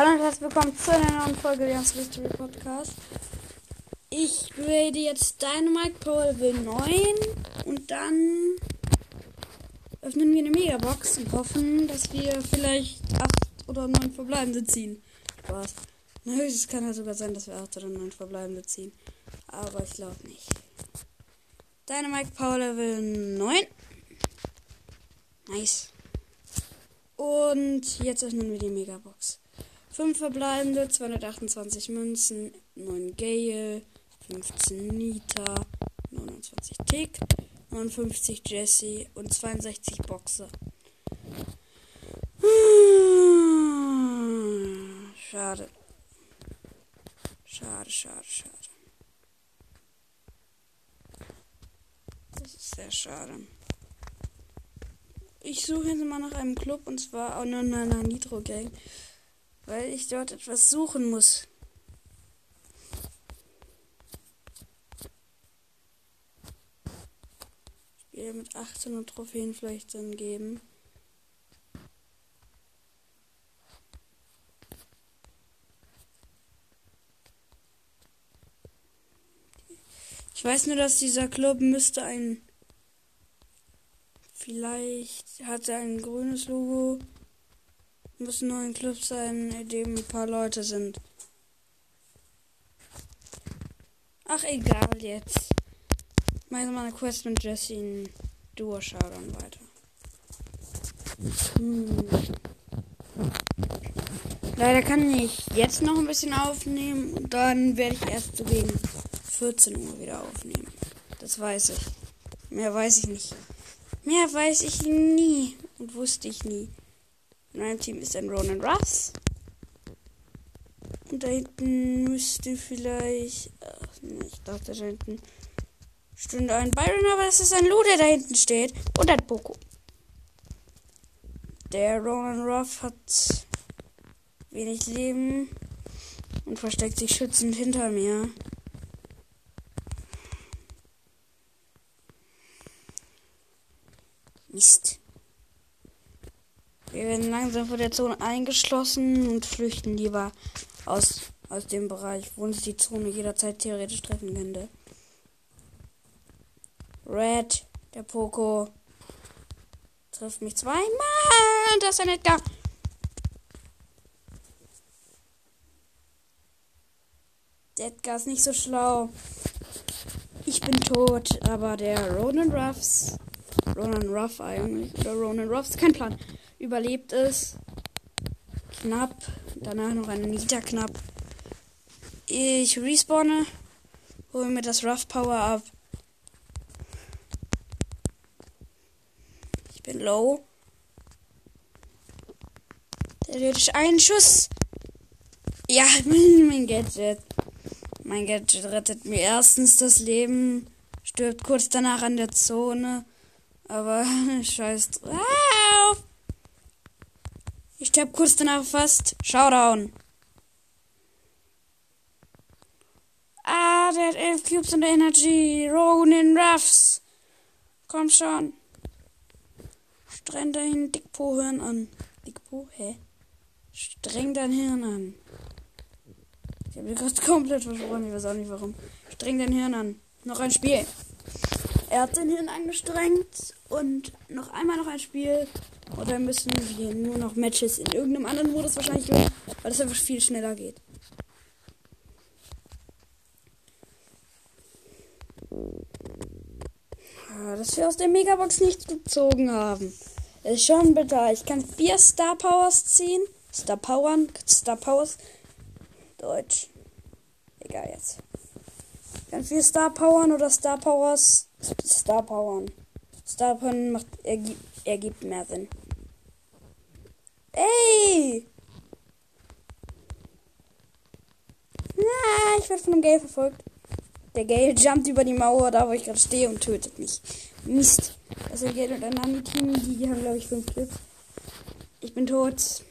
Hallo und herzlich willkommen zu einer neuen Folge des Mystery Podcast. Ich grade jetzt Dynamite Power Level 9 und dann öffnen wir eine Megabox und hoffen, dass wir vielleicht 8 oder 9 Verbleibende ziehen. Spaß. Na, es kann ja sogar sein, dass wir 8 oder 9 Verbleibende ziehen. Aber ich glaube nicht. Dynamite Power Level 9. Nice. Und jetzt öffnen wir die Megabox. 5 verbleibende, 228 Münzen, 9 Gale, 15 Nita, 29 Tick, 59 Jesse und 62 Boxer. Schade. Schade, schade, schade. Das ist sehr schade. Ich suche jetzt mal nach einem Club und zwar auch nur in einer Nitro Gang, weil ich dort etwas suchen muss. Ich will mit 800 Trophäen vielleicht dann geben. Ich weiß nur, dass dieser Club müsste ein Vielleicht hat er ein grünes Logo. Muss nur ein Club sein, in dem ein paar Leute sind. Ach, egal jetzt. Machen mal eine Quest mit Jesse in Duo Showdown weiter. Hm. Leider kann ich jetzt noch ein bisschen aufnehmen und dann werde ich erst gegen 14 Uhr wieder aufnehmen. Das weiß ich. Mehr weiß ich nicht. Mehr weiß ich nie und wusste ich nie. In meinem Team ist ein Ronan Russ. Und da hinten müsste vielleicht. Ach, nee, ich dachte, da hinten stünde ein Byron, aber es ist ein Lu, der da hinten steht. Und ein Poco. Der Ronan Ruff hat wenig Leben und versteckt sich schützend hinter mir. Mist. Wir werden langsam vor der Zone eingeschlossen und flüchten lieber aus, aus dem Bereich, wo uns die Zone jederzeit theoretisch treffen könnte. Red, der Poco, trifft mich zweimal und das ist ein Edgar. Der Edgar ist nicht so schlau. Ich bin tot, aber der Ronan Ruffs Ronan Ruff eigentlich. Oder Ronan Ruffs, kein Plan. Überlebt es. Knapp. Danach noch eine Nita knapp. Ich respawne. Hole mir das Ruff Power ab. Ich bin low. Theoretisch ein Schuss. Ja, mein Gadget. Mein Gadget rettet mir erstens das Leben. Stirbt kurz danach an der Zone. Aber scheiß drauf. Ich sterb kurz danach fast. Showdown. Ah, der hat 11 Cubes und Energy. Ronin Ruffs. Komm schon. Streng dein Dickpo-Hirn an. Dickpo? Hä? Streng dein Hirn an. Ich habe mir gerade komplett versprochen. Ich weiß auch nicht warum. Streng dein Hirn an. Noch ein Spiel. Er hat sein Hirn angestrengt und noch einmal noch ein Spiel. Oder müssen wir nur noch Matches in irgendeinem anderen Modus wahrscheinlich durch, weil es einfach viel schneller geht. Ah, dass wir aus der Megabox nichts gezogen haben. Ist schon bitter. Ich kann vier Star Powers ziehen. Star Powern. Star Powers. Deutsch. Egal jetzt. Ich kann vier Star Powern oder Star Powers Star Powern. Star Powern macht, ergibt, ergibt mehr Sinn. Ey! Na, ich werde von einem Gale verfolgt. Der Gale jumpt über die Mauer, da wo ich gerade stehe und tötet mich. Mist. Ein Gale und ein Nami-Team, die haben, glaube ich, fünf Clips. Ich bin tot.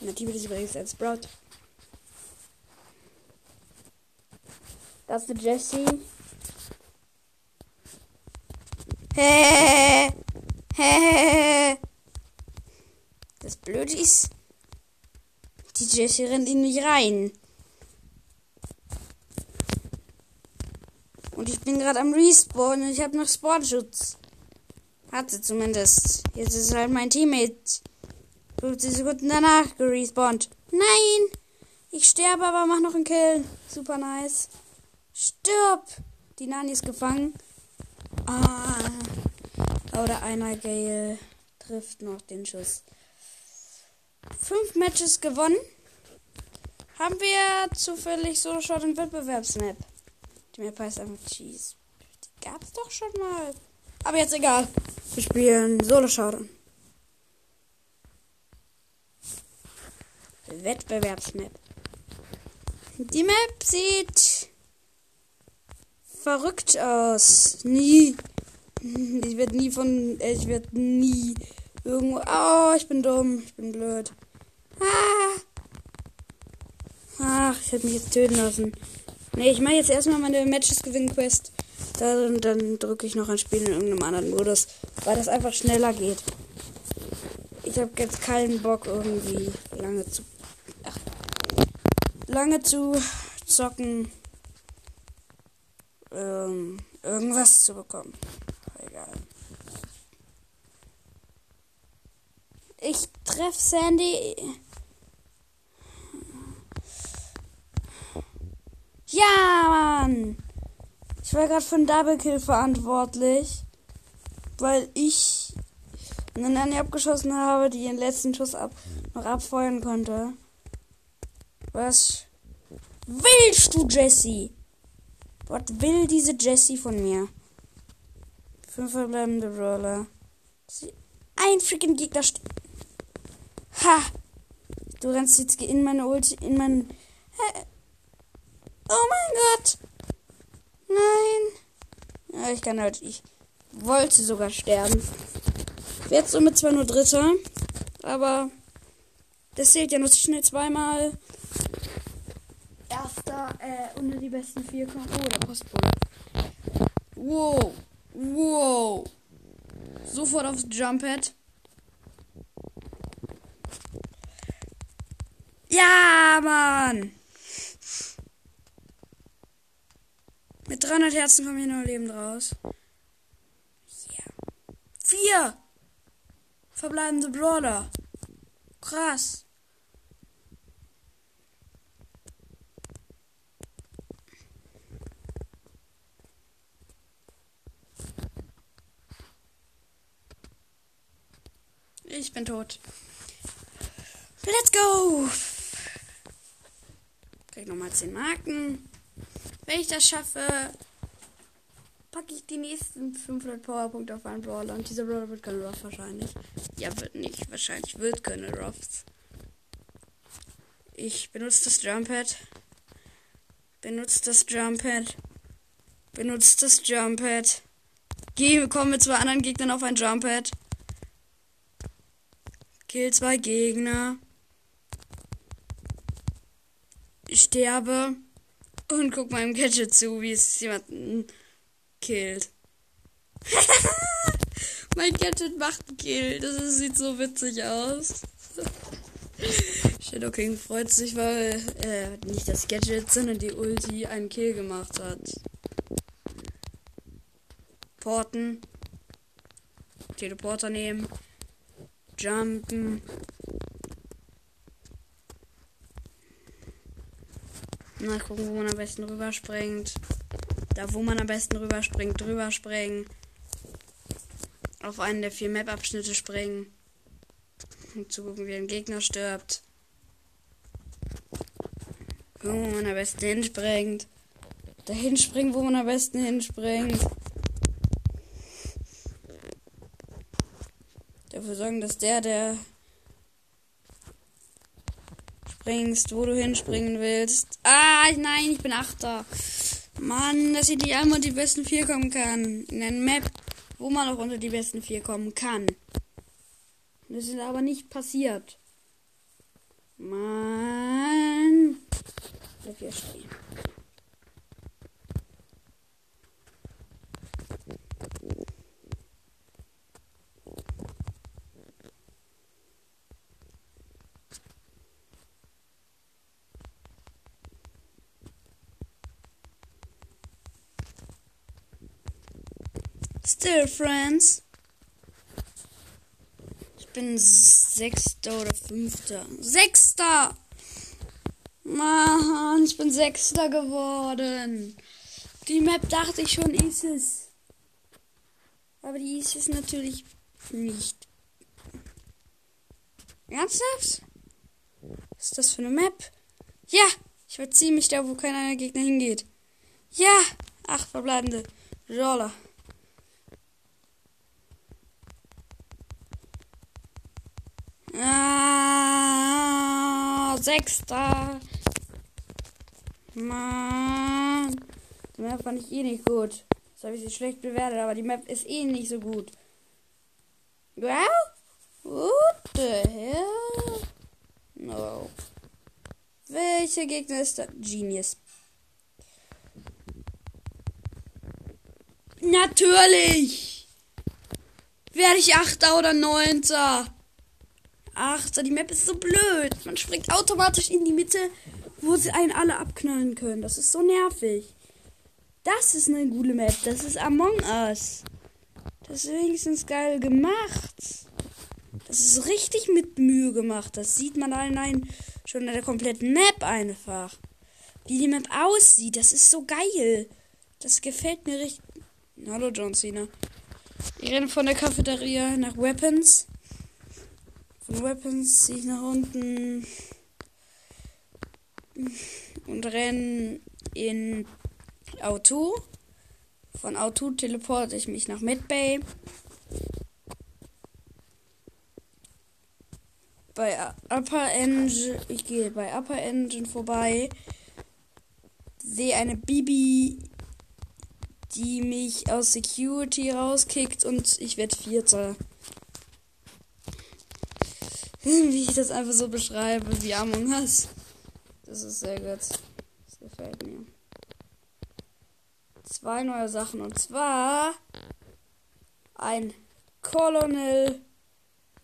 Natürlich ist übrigens ein Sprout. Das ist Jesse. Hä? Das Blöde ist, Die Jessie rennt in mich rein. Und ich bin gerade am Respawn und ich habe noch Sportschutz. Hatte zumindest. Jetzt ist halt mein Teammate 50 Sekunden danach gerespawnt. Nein! Ich sterbe, aber mach noch einen Kill. Super nice. Stirb! Die Nani ist gefangen. Ah. Oder einer Gale trifft noch den Schuss. Fünf Matches gewonnen. Haben wir zufällig so schon einen Wettbewerbsmap. Die Map heißt einfach Cheese. Die gab's doch schon mal. Aber jetzt egal. Wir spielen Solo Showdown. Wettbewerbsmap. Die Map sieht verrückt aus. Nie. Ich werde nie von. Ich werde nie irgendwo. Oh, ich bin dumm. Ich bin blöd. Ah. Ach, ich hätte mich jetzt töten lassen. Nee, ich mache jetzt erstmal meine Matches gewinnen Quest. Dann, dann drücke ich noch ein Spiel in irgendeinem anderen Modus, weil das einfach schneller geht. Ich habe jetzt keinen Bock irgendwie lange zu ach, lange zu zocken, ähm, irgendwas zu bekommen. Egal. Ich treffe Sandy. Ja, Mann! Ich war gerade für einen Double Kill verantwortlich, weil ich eine Nanny abgeschossen habe, die ihren letzten Schuss ab noch abfeuern konnte. Was willst du, Jesse? Was will diese Jessie von mir? Fünf verbleibende Brawler. Ein freaking Gegner. Ha! Du rennst jetzt in meine Ulti, in mein. Oh mein Gott! Nein! Ja, ich kann halt. Ich wollte sogar sterben. Jetzt somit zwar nur Dritter, aber das zählt ja nur schnell zweimal. Erster, äh, unter die besten vier kommen. Oh, der Postbote. Wow. Wow. Sofort aufs Jumppad. Ja, Mann. Mit 300 Herzen komme ich nur lebend raus. Yeah. Vier verbleibende Brawler. Krass. Ich bin tot. Let's go! Krieg nochmal 10 Marken. Wenn ich das schaffe, packe ich die nächsten 500 Powerpunkte auf einen Brawler. Und dieser Brawler wird keine Ruff wahrscheinlich. Ja, wird nicht. Wahrscheinlich wird keine Ruffs. Ich benutze das Jumppad. Benutze das Jumppad. Benutze das Jumppad. Gehe, komme mit zwei anderen Gegnern auf ein Jumppad. Kill zwei Gegner. Sterbe. Und guck meinem Gadget zu, wie es jemanden killt. mein Gadget macht einen Kill. Das sieht so witzig aus. Shadow King freut sich, weil äh, nicht das Gadget, sondern die Ulti einen Kill gemacht hat. Porten. Teleporter nehmen. Jumpen. Mal gucken, wo man am besten rüberspringt. Da, wo man am besten rüberspringt, drüber springen. Auf einen der vier Map-Abschnitte springen. Um zu gucken, wie ein Gegner stirbt. Gucken, wo man am besten hinspringt. Dahin springen, wo man am besten hinspringt. dafür sorgen, dass der, der springst, wo du hinspringen willst. Ah, nein, ich bin Achter. Mann, dass ich nicht einmal die besten vier kommen kann. In einer Map, wo man auch unter die besten vier kommen kann. Das ist aber nicht passiert. Mann. Bleib hier stehen. Still Friends. Ich bin Sechster oder Fünfter. Sechster! Mann, ich bin Sechster geworden. Die Map dachte ich schon, ist es. Aber die ist es natürlich nicht. Ernsthaft? Was ist das für eine Map? Ja, ich verziehe mich da, wo kein anderer Gegner hingeht. Ja, acht verbleibende Roller. Ah, sechster. Mann. Die Map fand ich eh nicht gut. Jetzt habe ich sie schlecht bewertet, aber die Map ist eh nicht so gut. Well? What the hell? No. Welcher Gegner ist da? Genius. Natürlich! Werde ich Achter oder Neunter? Achter, die Map ist so blöd. Man springt automatisch in die Mitte, wo sie einen alle abknallen können. Das ist so nervig. Das ist eine gute Map. Das ist Among Us. Das ist wenigstens geil gemacht. Das ist richtig mit Mühe gemacht. Das sieht man allein schon in der kompletten Map einfach. Wie die Map aussieht, das ist so geil. Das gefällt mir richtig. Hallo John Cena. Ich renne von der Cafeteria nach Weapons. Weapons ziehe ich nach unten und renne in Auto. Von Auto teleporte ich mich nach Medbay. Bei Upper Engine, ich gehe bei Upper Engine vorbei, sehe eine Bibi, die mich aus Security rauskickt und ich werde Vierter. Wie ich das einfach so beschreibe, wie Among Us. Das ist sehr gut. Das gefällt mir zwei neue Sachen. Und zwar ein Colonel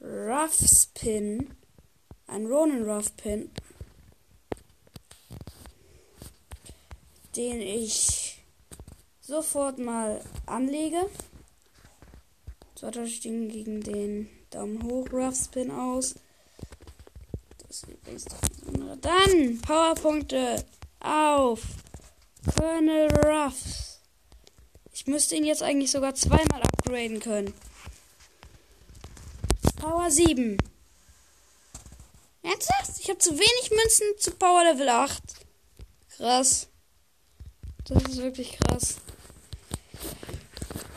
Ruffs Pin. Ein Ronin Ruff Pin. Den ich sofort mal anlege. So tausche ich den gegen den Daumen hoch Ruffs Pin aus. Dann Powerpunkte auf Colonel Ruffs. Ich müsste ihn jetzt eigentlich sogar zweimal upgraden können. Power 7. Ernsthaft? Ich habe zu wenig Münzen zu Power Level 8. Krass. Das ist wirklich krass.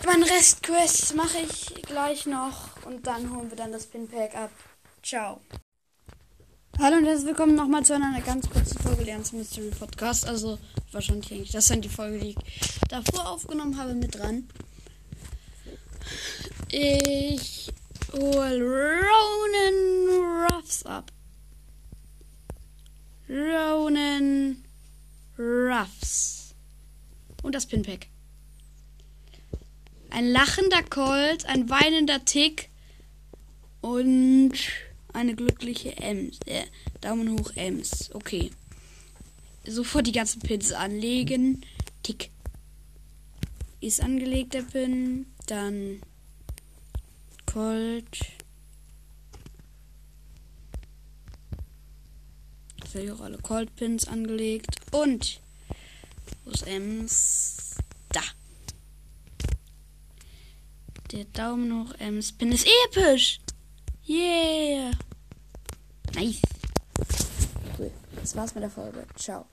Mein Restquest mache ich gleich noch und dann holen wir dann das Pinpack ab. Ciao. Hallo und herzlich willkommen nochmal zu einer ganz kurzen Folge Lernens Mystery Podcast. Also wahrscheinlich eigentlich, das sind die Folge, die ich davor aufgenommen habe, mit dran. Ich hol Ronan Ruffs ab. Ronan Ruffs. Und das Pinpack. Ein lachender Colt, ein weinender Tick und eine glückliche Ems. Äh, Daumen hoch Ems. Okay. Sofort die ganzen Pins anlegen. Tick. Ist angelegt der Pin. Dann Colt. Jetzt habe ich auch alle Colt-Pins angelegt. Und wo ist Ems? Da. Der Daumen hoch Ems Pin ist episch. Yeah. Nice. Cool. Das war's mit der Folge. Ciao.